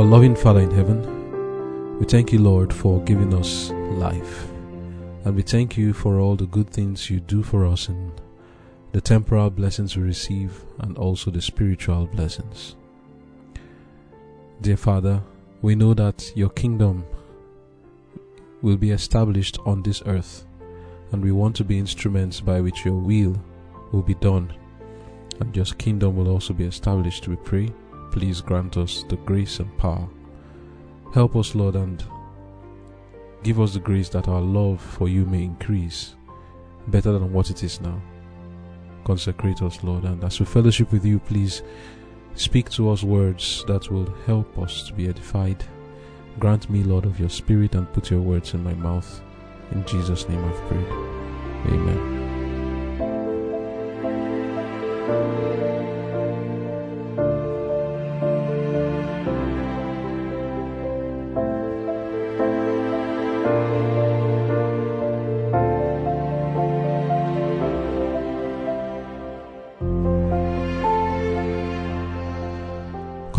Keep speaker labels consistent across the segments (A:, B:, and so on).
A: Our loving Father in heaven, we thank you, Lord, for giving us life. And we thank you for all the good things you do for us and the temporal blessings we receive and also the spiritual blessings. Dear Father, we know that your kingdom will be established on this earth, and we want to be instruments by which your will will be done, and your kingdom will also be established. We pray. Please grant us the grace and power. Help us, Lord, and give us the grace that our love for you may increase better than what it is now. Consecrate us, Lord, and as we fellowship with you, please speak to us words that will help us to be edified. Grant me, Lord, of your Spirit and put your words in my mouth. In Jesus' name I've prayed. Amen.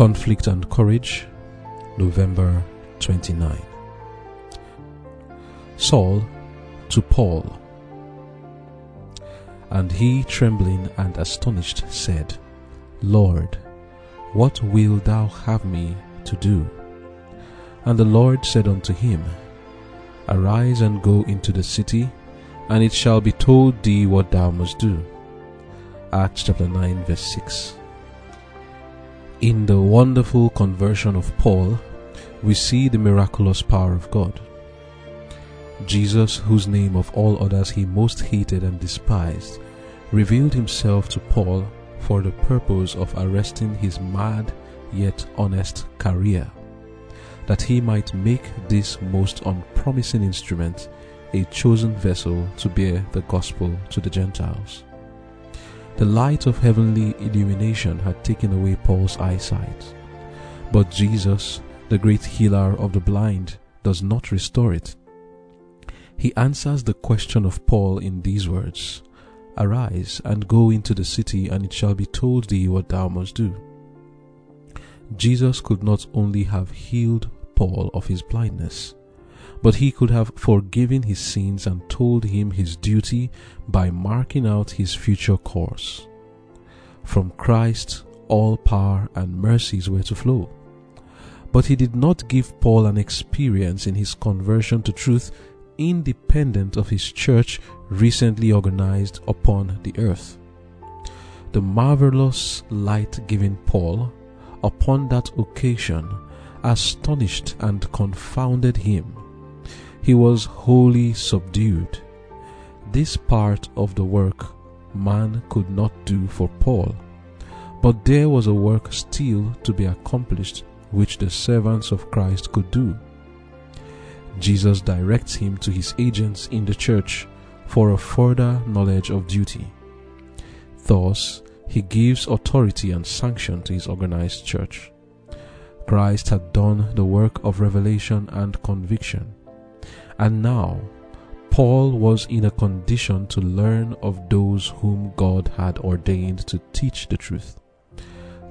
A: Conflict and Courage, November 29. Saul to Paul. And he, trembling and astonished, said, Lord, what wilt thou have me to do? And the Lord said unto him, Arise and go into the city, and it shall be told thee what thou must do. Acts chapter 9, verse 6. In the wonderful conversion of Paul, we see the miraculous power of God. Jesus, whose name of all others he most hated and despised, revealed himself to Paul for the purpose of arresting his mad yet honest career, that he might make this most unpromising instrument a chosen vessel to bear the gospel to the Gentiles. The light of heavenly illumination had taken away Paul's eyesight. But Jesus, the great healer of the blind, does not restore it. He answers the question of Paul in these words Arise and go into the city, and it shall be told thee what thou must do. Jesus could not only have healed Paul of his blindness, but he could have forgiven his sins and told him his duty by marking out his future course. From Christ, all power and mercies were to flow. But he did not give Paul an experience in his conversion to truth independent of his church recently organized upon the earth. The marvelous light given Paul upon that occasion astonished and confounded him he was wholly subdued. This part of the work man could not do for Paul, but there was a work still to be accomplished which the servants of Christ could do. Jesus directs him to his agents in the church for a further knowledge of duty. Thus, he gives authority and sanction to his organized church. Christ had done the work of revelation and conviction. And now, Paul was in a condition to learn of those whom God had ordained to teach the truth.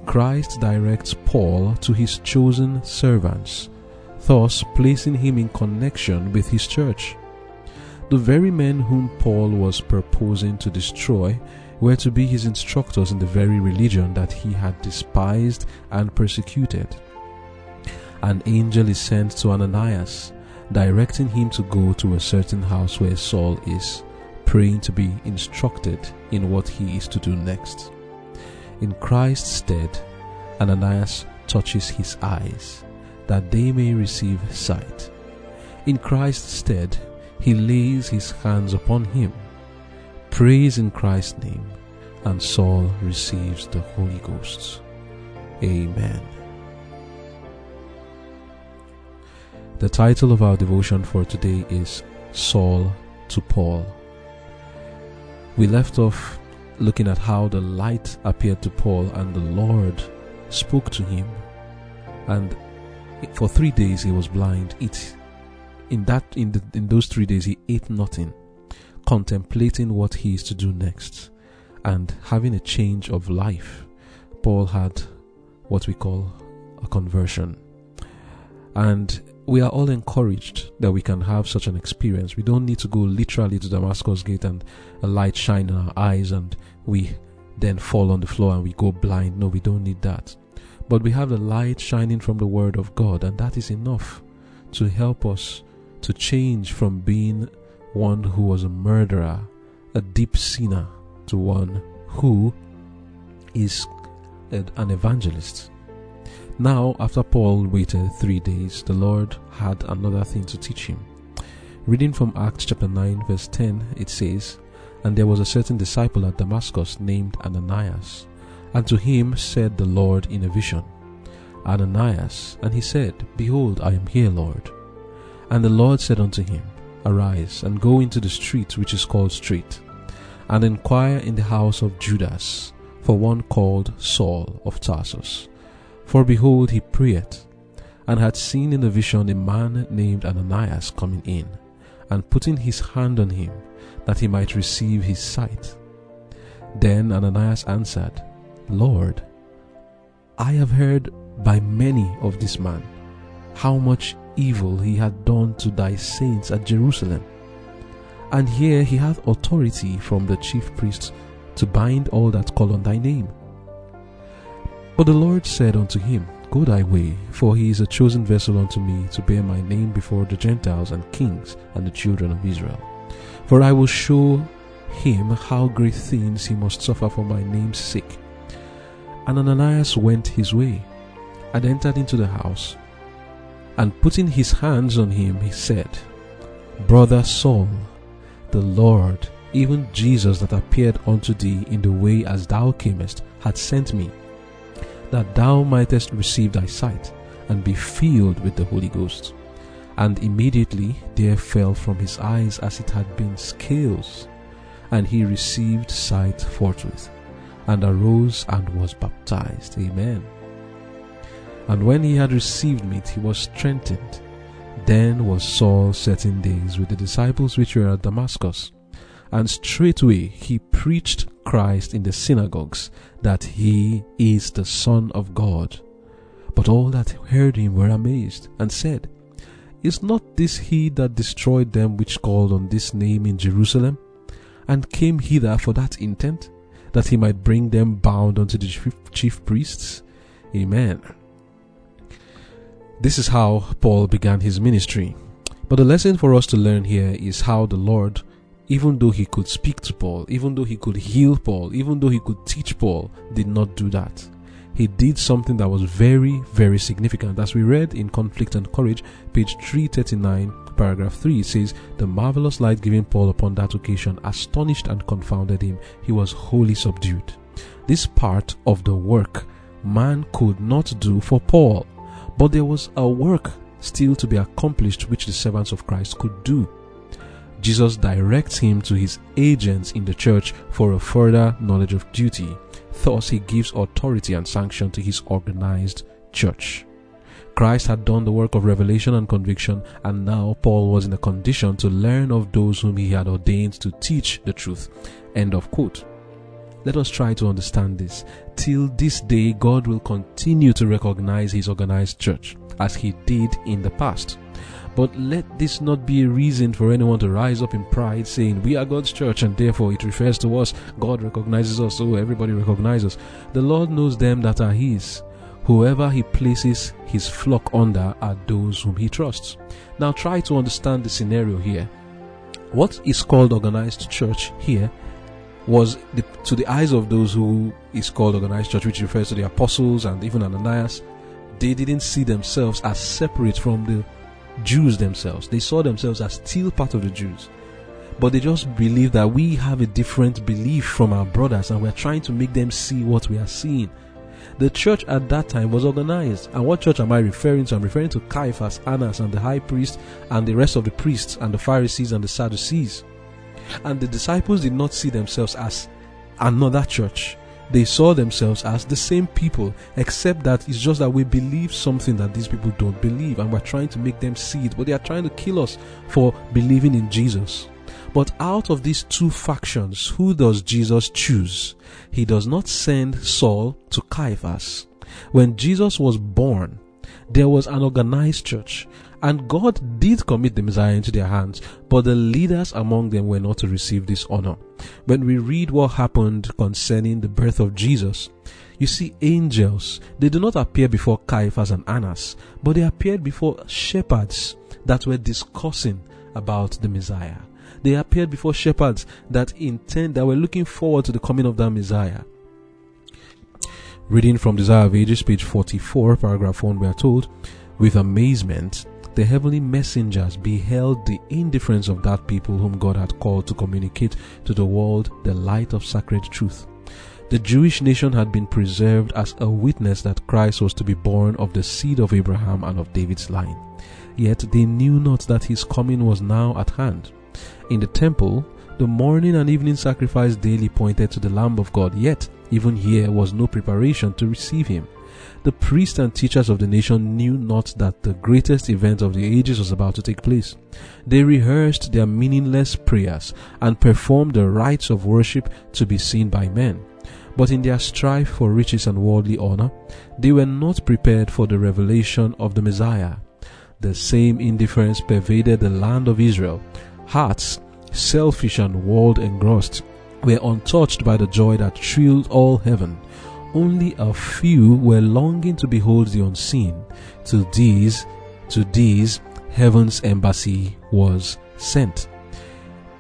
A: Christ directs Paul to his chosen servants, thus placing him in connection with his church. The very men whom Paul was purposing to destroy were to be his instructors in the very religion that he had despised and persecuted. An angel is sent to Ananias directing him to go to a certain house where Saul is, praying to be instructed in what he is to do next. In Christ's stead, Ananias touches his eyes, that they may receive sight. In Christ's stead, he lays his hands upon him, prays in Christ's name, and Saul receives the Holy Ghost. Amen. The title of our devotion for today is Saul to Paul. We left off looking at how the light appeared to Paul and the Lord spoke to him. And for three days he was blind. It in that in the, in those three days he ate nothing, contemplating what he is to do next, and having a change of life. Paul had what we call a conversion. And we are all encouraged that we can have such an experience. We don't need to go literally to Damascus Gate and a light shine in our eyes and we then fall on the floor and we go blind. No, we don't need that. But we have the light shining from the Word of God, and that is enough to help us to change from being one who was a murderer, a deep sinner, to one who is an evangelist. Now, after Paul waited three days, the Lord had another thing to teach him. Reading from Acts chapter 9, verse 10, it says, And there was a certain disciple at Damascus named Ananias, and to him said the Lord in a vision, Ananias, and he said, Behold, I am here, Lord. And the Lord said unto him, Arise, and go into the street which is called Straight, and inquire in the house of Judas for one called Saul of Tarsus. For behold, he prayed, and had seen in a vision a man named Ananias coming in, and putting his hand on him, that he might receive his sight. Then Ananias answered, Lord, I have heard by many of this man how much evil he had done to thy saints at Jerusalem. And here he hath authority from the chief priests to bind all that call on thy name. But the Lord said unto him, Go thy way, for he is a chosen vessel unto me to bear my name before the Gentiles and kings and the children of Israel. For I will show him how great things he must suffer for my name's sake. And Ananias went his way, and entered into the house, and putting his hands on him, he said, Brother Saul, the Lord, even Jesus that appeared unto thee in the way as thou camest, had sent me, that thou mightest receive thy sight, and be filled with the Holy Ghost. And immediately there fell from his eyes as it had been scales, and he received sight forthwith, and arose and was baptized. Amen. And when he had received meat, he was strengthened. Then was Saul certain days with the disciples which were at Damascus. And straightway he preached Christ in the synagogues, that he is the Son of God. But all that heard him were amazed, and said, Is not this he that destroyed them which called on this name in Jerusalem, and came hither for that intent, that he might bring them bound unto the chief priests? Amen. This is how Paul began his ministry. But the lesson for us to learn here is how the Lord, even though he could speak to Paul, even though he could heal Paul, even though he could teach Paul, did not do that. He did something that was very, very significant. As we read in Conflict and Courage, page 339, paragraph 3, it says, The marvelous light given Paul upon that occasion astonished and confounded him. He was wholly subdued. This part of the work man could not do for Paul. But there was a work still to be accomplished which the servants of Christ could do. Jesus directs him to his agents in the church for a further knowledge of duty. Thus, he gives authority and sanction to his organized church. Christ had done the work of revelation and conviction, and now Paul was in a condition to learn of those whom he had ordained to teach the truth. End of quote. Let us try to understand this. Till this day, God will continue to recognize His organized church as He did in the past. But let this not be a reason for anyone to rise up in pride saying, We are God's church and therefore it refers to us. God recognizes us, so everybody recognizes us. The Lord knows them that are His. Whoever He places His flock under are those whom He trusts. Now try to understand the scenario here. What is called organized church here was the, to the eyes of those who is called organized church, which refers to the apostles and even Ananias, they didn't see themselves as separate from the Jews themselves. They saw themselves as still part of the Jews. But they just believe that we have a different belief from our brothers and we're trying to make them see what we are seeing. The church at that time was organized. And what church am I referring to? I'm referring to Caiaphas, Annas, and the high priest, and the rest of the priests, and the Pharisees, and the Sadducees. And the disciples did not see themselves as another church. They saw themselves as the same people, except that it's just that we believe something that these people don't believe, and we're trying to make them see it, but they are trying to kill us for believing in Jesus. But out of these two factions, who does Jesus choose? He does not send Saul to Caiaphas. When Jesus was born, There was an organized church, and God did commit the Messiah into their hands, but the leaders among them were not to receive this honor. When we read what happened concerning the birth of Jesus, you see, angels, they do not appear before Caiaphas and Annas, but they appeared before shepherds that were discussing about the Messiah. They appeared before shepherds that intend, that were looking forward to the coming of that Messiah. Reading from Desire of Ages, page 44, paragraph 1, we are told, with amazement, the heavenly messengers beheld the indifference of that people whom God had called to communicate to the world the light of sacred truth. The Jewish nation had been preserved as a witness that Christ was to be born of the seed of Abraham and of David's line. Yet they knew not that his coming was now at hand. In the temple, the morning and evening sacrifice daily pointed to the Lamb of God, yet even here was no preparation to receive him. The priests and teachers of the nation knew not that the greatest event of the ages was about to take place. They rehearsed their meaningless prayers and performed the rites of worship to be seen by men. But in their strife for riches and worldly honor, they were not prepared for the revelation of the Messiah. The same indifference pervaded the land of Israel. Hearts, selfish and world engrossed, were untouched by the joy that thrilled all heaven. Only a few were longing to behold the unseen. To these, to these, heaven's embassy was sent.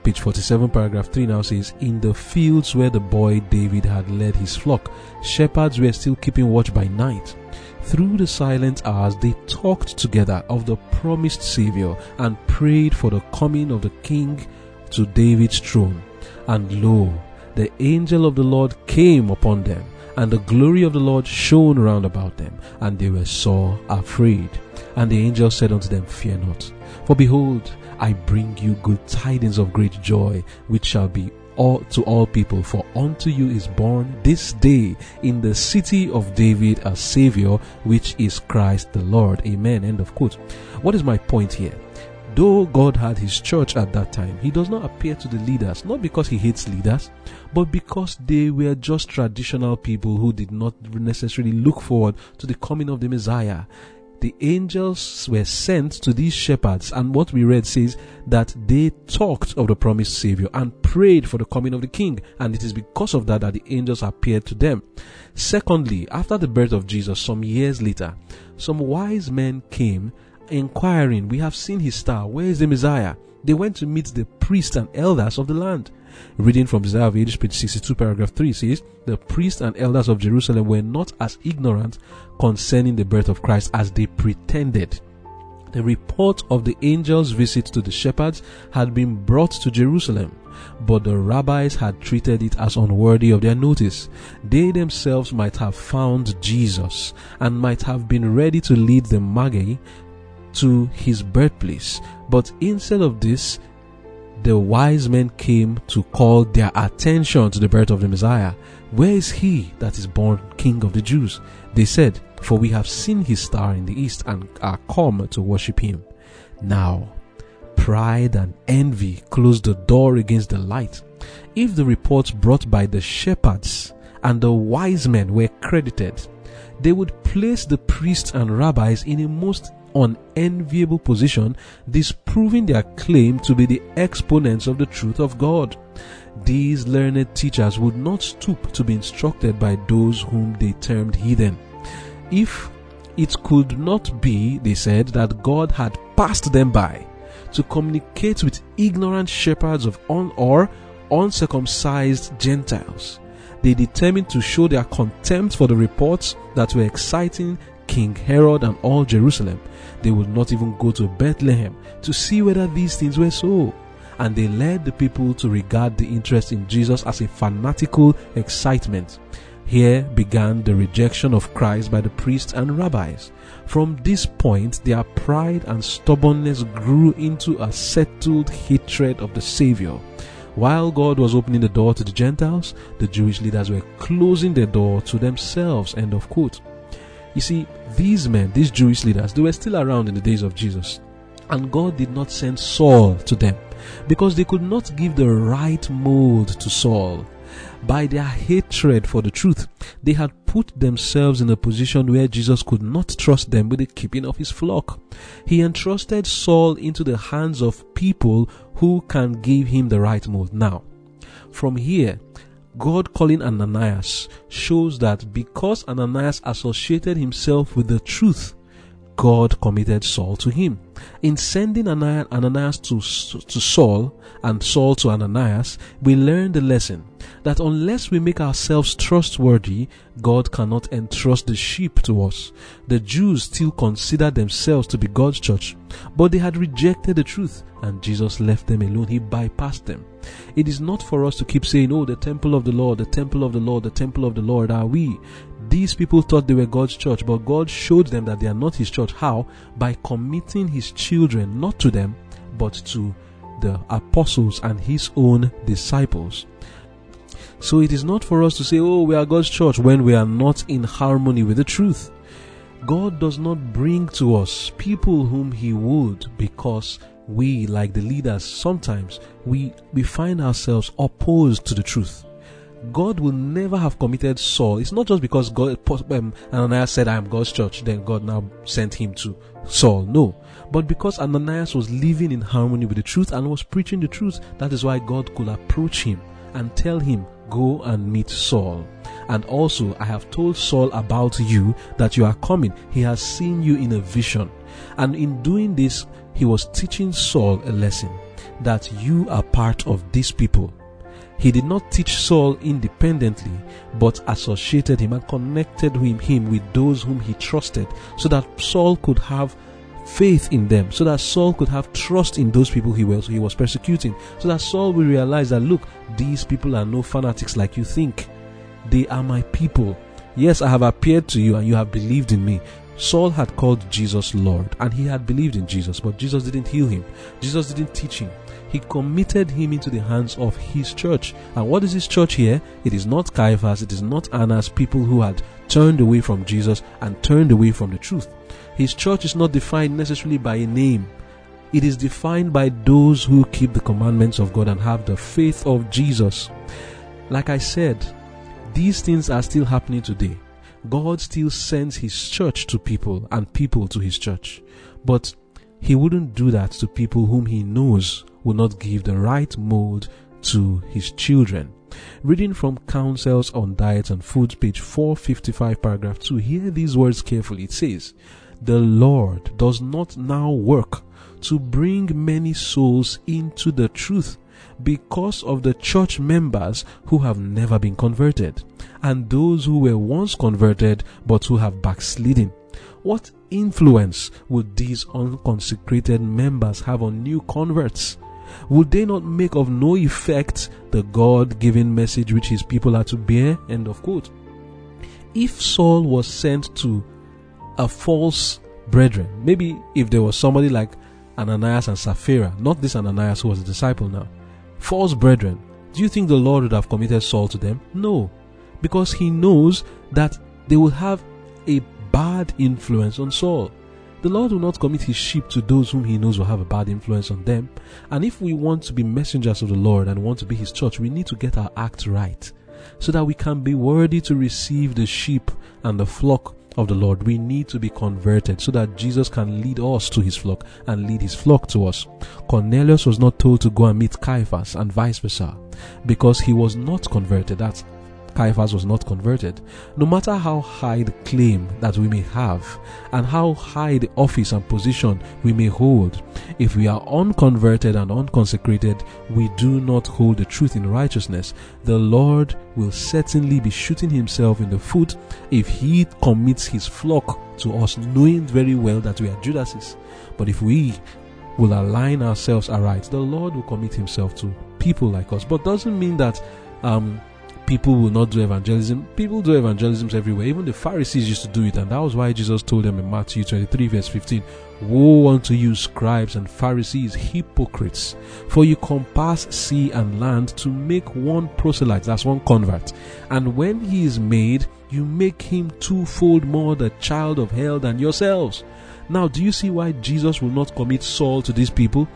A: Page 47, paragraph 3 now says, In the fields where the boy David had led his flock, shepherds were still keeping watch by night. Through the silent hours, they talked together of the promised Savior and prayed for the coming of the King to David's throne. And lo, the angel of the Lord came upon them, and the glory of the Lord shone round about them, and they were sore afraid. And the angel said unto them, Fear not, for behold, I bring you good tidings of great joy, which shall be all to all people. For unto you is born this day in the city of david a savior which is christ the lord. Amen. End of quote. What is my point here though god had his church at that time he does not appear to the leaders not because he hates leaders but because they were just traditional people who did not necessarily look forward to the coming of the messiah the angels were sent to these shepherds, and what we read says that they talked of the promised Savior and prayed for the coming of the King, and it is because of that that the angels appeared to them. Secondly, after the birth of Jesus, some years later, some wise men came inquiring, We have seen his star, where is the Messiah? They went to meet the priests and elders of the land. Reading from Ages, page 62, paragraph 3 says, The priests and elders of Jerusalem were not as ignorant concerning the birth of Christ as they pretended. The report of the angel's visit to the shepherds had been brought to Jerusalem, but the rabbis had treated it as unworthy of their notice. They themselves might have found Jesus and might have been ready to lead the Magi to his birthplace, but instead of this, the wise men came to call their attention to the birth of the Messiah. Where is he that is born King of the Jews? They said, For we have seen his star in the east and are come to worship him. Now, pride and envy closed the door against the light. If the reports brought by the shepherds and the wise men were credited, they would place the priests and rabbis in a most unenviable position, disproving their claim to be the exponents of the truth of God. These learned teachers would not stoop to be instructed by those whom they termed heathen. If it could not be, they said, that God had passed them by to communicate with ignorant shepherds of un or uncircumcised Gentiles. They determined to show their contempt for the reports that were exciting King Herod and all Jerusalem. They would not even go to Bethlehem to see whether these things were so. And they led the people to regard the interest in Jesus as a fanatical excitement. Here began the rejection of Christ by the priests and rabbis. From this point, their pride and stubbornness grew into a settled hatred of the Savior. While God was opening the door to the Gentiles, the Jewish leaders were closing the door to themselves. End of quote. You see, these men, these Jewish leaders, they were still around in the days of Jesus. And God did not send Saul to them because they could not give the right mold to Saul. by their hatred for the truth. They had put themselves in a position where Jesus could not trust them with the keeping of his flock. He entrusted Saul into the hands of people who can give him the right mold. Now, from here, God calling Ananias shows that because Ananias associated himself with the truth, God committed Saul to him. In sending Ananias to, to Saul and Saul to Ananias, we learn the lesson that unless we make ourselves trustworthy, God cannot entrust the sheep to us. The Jews still considered themselves to be God's church, but they had rejected the truth and Jesus left them alone. He bypassed them. It is not for us to keep saying, Oh, the temple of the Lord, the temple of the Lord, the temple of the Lord are we. These people thought they were God's church, but God showed them that they are not His church. How? By committing His children not to them, but to the apostles and His own disciples. So it is not for us to say, oh, we are God's church when we are not in harmony with the truth. God does not bring to us people whom He would because we, like the leaders, sometimes we, we find ourselves opposed to the truth. God will never have committed Saul. It's not just because God, um, Ananias said, I am God's church, then God now sent him to Saul. No. But because Ananias was living in harmony with the truth and was preaching the truth, that is why God could approach him and tell him, Go and meet Saul. And also, I have told Saul about you that you are coming. He has seen you in a vision. And in doing this, he was teaching Saul a lesson that you are part of these people. He did not teach Saul independently, but associated him and connected him with those whom he trusted so that Saul could have faith in them so that Saul could have trust in those people he was he was persecuting so that Saul will realize that look these people are no fanatics like you think. They are my people. Yes I have appeared to you and you have believed in me Saul had called Jesus Lord and he had believed in Jesus but Jesus didn't heal him Jesus didn't teach him he committed him into the hands of his church. And what is his church here? It is not Caiaphas, it is not Annas, people who had turned away from Jesus and turned away from the truth. His church is not defined necessarily by a name. It is defined by those who keep the commandments of God and have the faith of Jesus. Like I said, these things are still happening today. God still sends His church to people and people to His church. But He wouldn't do that to people whom He knows will not give the right mold to His children. Reading from Counsels on Diet and Food, page 455, paragraph 2, hear these words carefully. It says, the Lord does not now work to bring many souls into the truth because of the church members who have never been converted and those who were once converted but who have backslidden. What influence would these unconsecrated members have on new converts? Would they not make of no effect the God given message which his people are to bear? End of quote. If Saul was sent to a false brethren. Maybe if there was somebody like Ananias and Sapphira, not this Ananias who was a disciple now, false brethren, do you think the Lord would have committed Saul to them? No, because he knows that they will have a bad influence on Saul. The Lord will not commit his sheep to those whom he knows will have a bad influence on them. And if we want to be messengers of the Lord and want to be his church, we need to get our act right so that we can be worthy to receive the sheep and the flock of the Lord. We need to be converted so that Jesus can lead us to his flock and lead his flock to us. Cornelius was not told to go and meet Caiaphas and vice versa because he was not converted. That's Caiaphas was not converted. No matter how high the claim that we may have and how high the office and position we may hold, if we are unconverted and unconsecrated, we do not hold the truth in righteousness, the Lord will certainly be shooting himself in the foot if he commits his flock to us, knowing very well that we are Judases. But if we will align ourselves aright, the Lord will commit himself to people like us. But doesn't mean that um, people will not do evangelism. People do evangelisms everywhere. Even the Pharisees used to do it, and that was why Jesus told them in Matthew 23, verse 15 Woe unto you, scribes and Pharisees, hypocrites! For you compass sea and land to make one proselyte, that's one convert. And when he is made, you make him twofold more the child of hell than yourselves. Now, do you see why Jesus will not commit Saul to these people?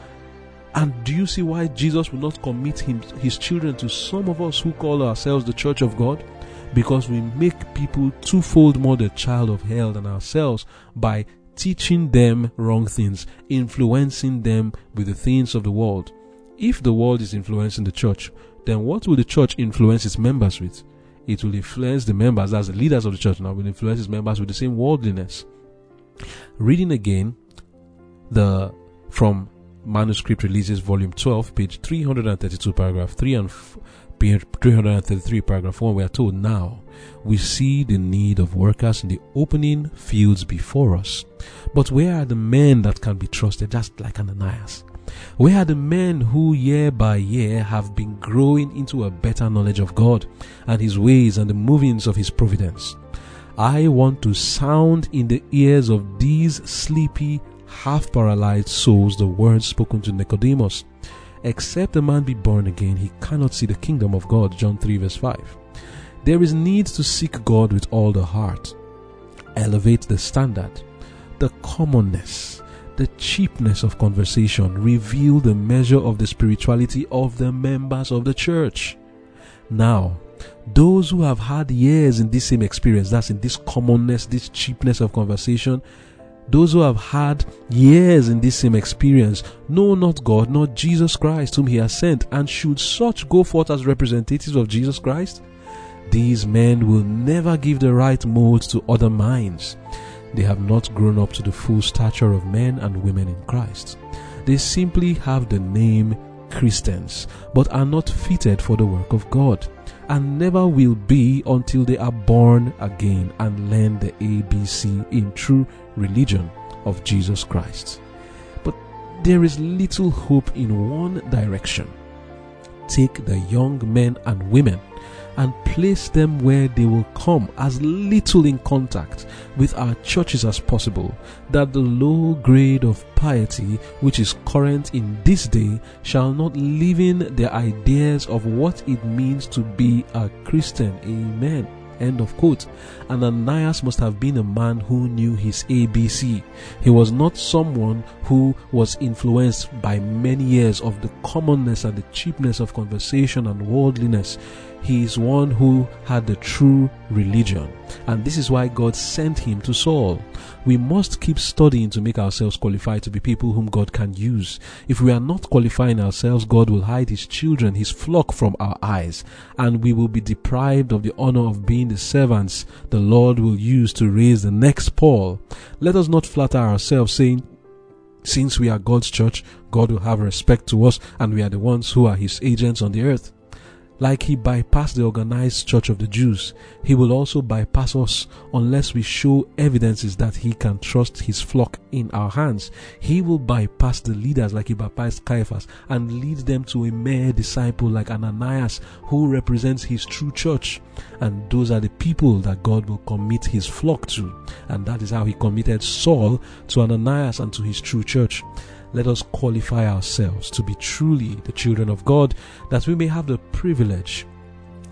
A: And do you see why Jesus will not commit him, his children to some of us who call ourselves the church of God? Because we make people twofold more the child of hell than ourselves by teaching them wrong things, influencing them with the things of the world. If the world is influencing the church, then what will the church influence its members with? It will influence the members as the leaders of the church now will influence its members with the same worldliness. Reading again the from Manuscript Releases, Volume 12, page 332, paragraph 3 and f- page 333, paragraph 1, we are told now we see the need of workers in the opening fields before us. But where are the men that can be trusted, just like Ananias? Where are the men who year by year have been growing into a better knowledge of God and His ways and the movings of His providence? I want to sound in the ears of these sleepy half paralyzed souls the words spoken to Nicodemus. Except a man be born again, he cannot see the kingdom of God. John 3, verse 5. There is need to seek God with all the heart. Elevate the standard, the commonness, the cheapness of conversation, reveal the measure of the spirituality of the members of the church. Now, those who have had years in this same experience, that's in this commonness, this cheapness of conversation, those who have had years in this same experience know not God, not Jesus Christ, whom He has sent, and should such go forth as representatives of Jesus Christ? These men will never give the right mold to other minds. They have not grown up to the full stature of men and women in Christ. They simply have the name Christians, but are not fitted for the work of God, and never will be until they are born again and learn the ABC in true religion of Jesus Christ. But there is little hope in one direction. Take the young men and women and place them where they will come as little in contact with our churches as possible, that the low grade of piety which is current in this day shall not live in their ideas of what it means to be a Christian. Amen. End of quote. And Ananias must have been a man who knew his ABC. He was not someone who was influenced by many years of the commonness and the cheapness of conversation and worldliness. He is one who had the true religion. And this is why God sent him to Saul. We must keep studying to make ourselves qualified to be people whom God can use. If we are not qualifying ourselves, God will hide his children, his flock from our eyes, and we will be deprived of the honor of being the servants the Lord will use to raise the next Paul. Let us not flatter ourselves saying, since we are God's church, God will have respect to us and we are the ones who are his agents on the earth. Like he bypassed the organized church of the Jews, he will also bypass us unless we show evidences that he can trust his flock in our hands. He will bypass the leaders like he bypassed Caiaphas and lead them to a mere disciple like Ananias who represents his true church. And those are the people that God will commit his flock to. And that is how he committed Saul to Ananias and to his true church let us qualify ourselves to be truly the children of God, that we may have the privilege.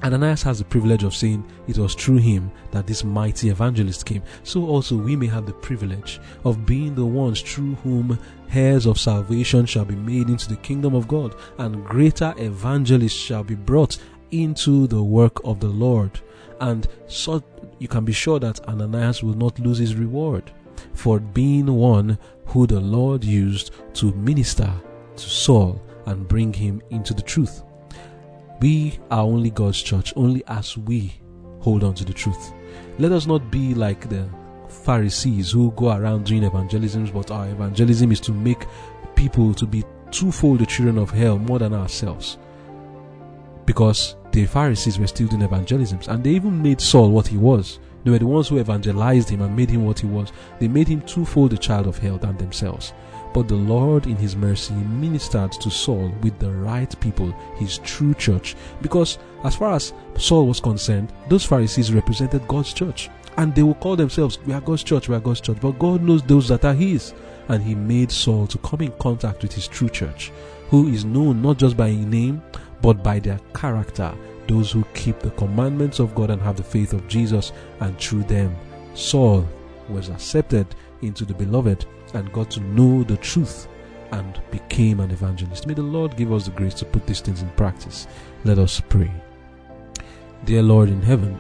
A: Ananias has the privilege of saying it was through him that this mighty evangelist came. So also we may have the privilege of being the ones through whom heirs of salvation shall be made into the kingdom of God, and greater evangelists shall be brought into the work of the Lord. And so you can be sure that Ananias will not lose his reward for being one who the Lord used to minister to Saul and bring him into the truth. We are only God's church, only as we hold on to the truth. Let us not be like the Pharisees who go around doing evangelism, but our evangelism is to make people to be twofold the children of hell more than ourselves. Because the Pharisees were still doing evangelisms, and they even made Saul what he was. They were the ones who evangelized him and made him what he was. They made him twofold a child of hell than themselves. But the Lord, in His mercy, ministered to Saul with the right people, His true church. Because, as far as Saul was concerned, those Pharisees represented God's church. And they will call themselves, We are God's church, we are God's church. But God knows those that are His. And He made Saul to come in contact with His true church, who is known not just by name, but by their character those who keep the commandments of God and have the faith of Jesus, and through them, Saul was accepted into the beloved and got to know the truth and became an evangelist. May the Lord give us the grace to put these things in practice. Let us pray. Dear Lord in heaven,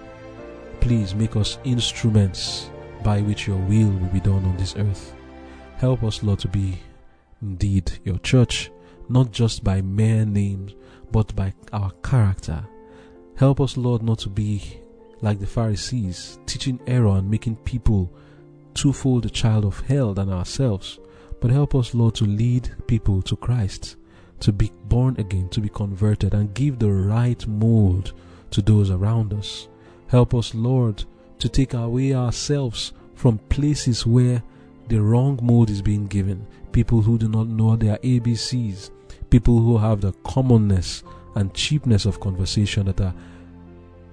A: please make us instruments by which your will will be done on this earth. Help us, Lord, to be indeed your church, not just by mere names, but by our character. Help us, Lord, not to be like the Pharisees, teaching error and making people twofold a child of hell than ourselves. But help us, Lord, to lead people to Christ, to be born again, to be converted, and give the right mold to those around us. Help us, Lord, to take away ourselves from places where the wrong mold is being given. People who do not know their ABCs, people who have the commonness and cheapness of conversation that are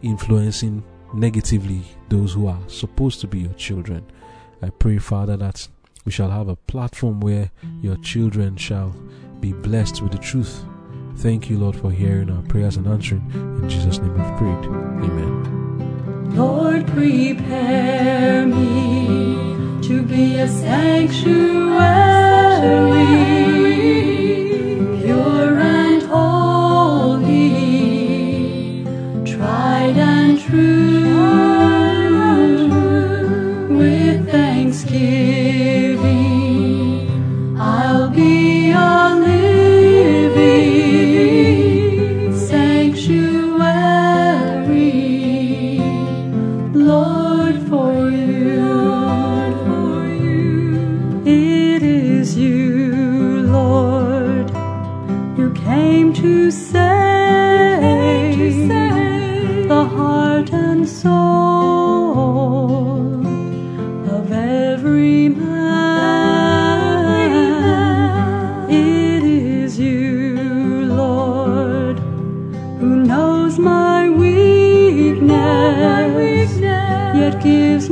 A: influencing negatively those who are supposed to be your children. I pray, Father, that we shall have a platform where your children shall be blessed with the truth. Thank you, Lord, for hearing our prayers and answering. In Jesus' name we've prayed. Amen.
B: Lord, prepare me to be a sanctuary, who came to save, the heart and soul of every man. It is you, Lord, who knows my weakness, yet gives